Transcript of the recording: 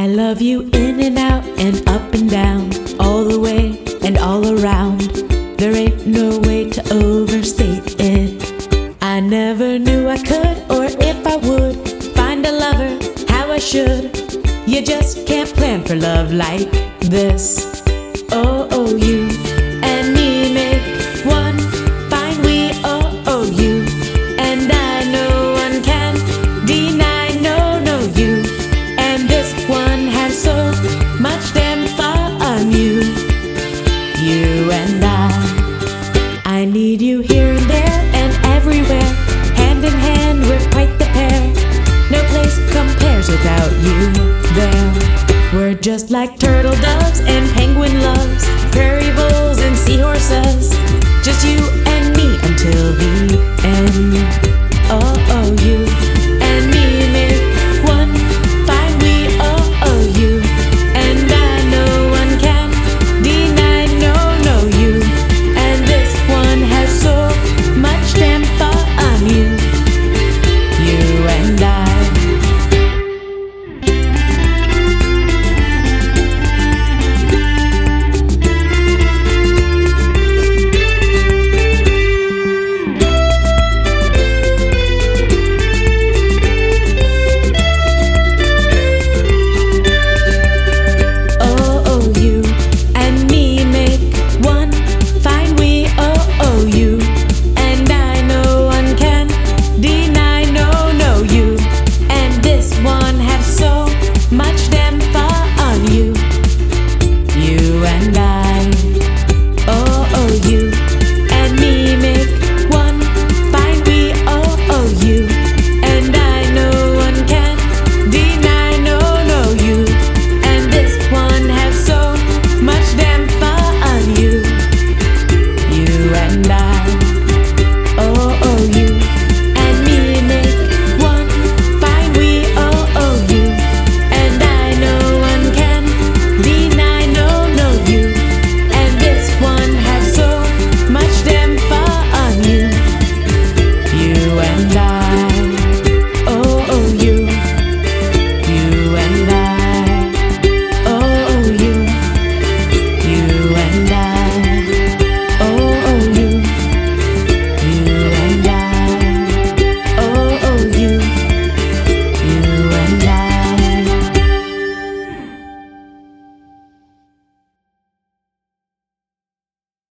I love you in and out and up and down, all the way and all around. There ain't no way to overstate it. I never knew I could or if I would find a lover how I should. You just can't plan for love like this. Oh, oh, you you here and there and everywhere. Hand in hand, we're quite the pair. No place compares without you there. We're just like turtle doves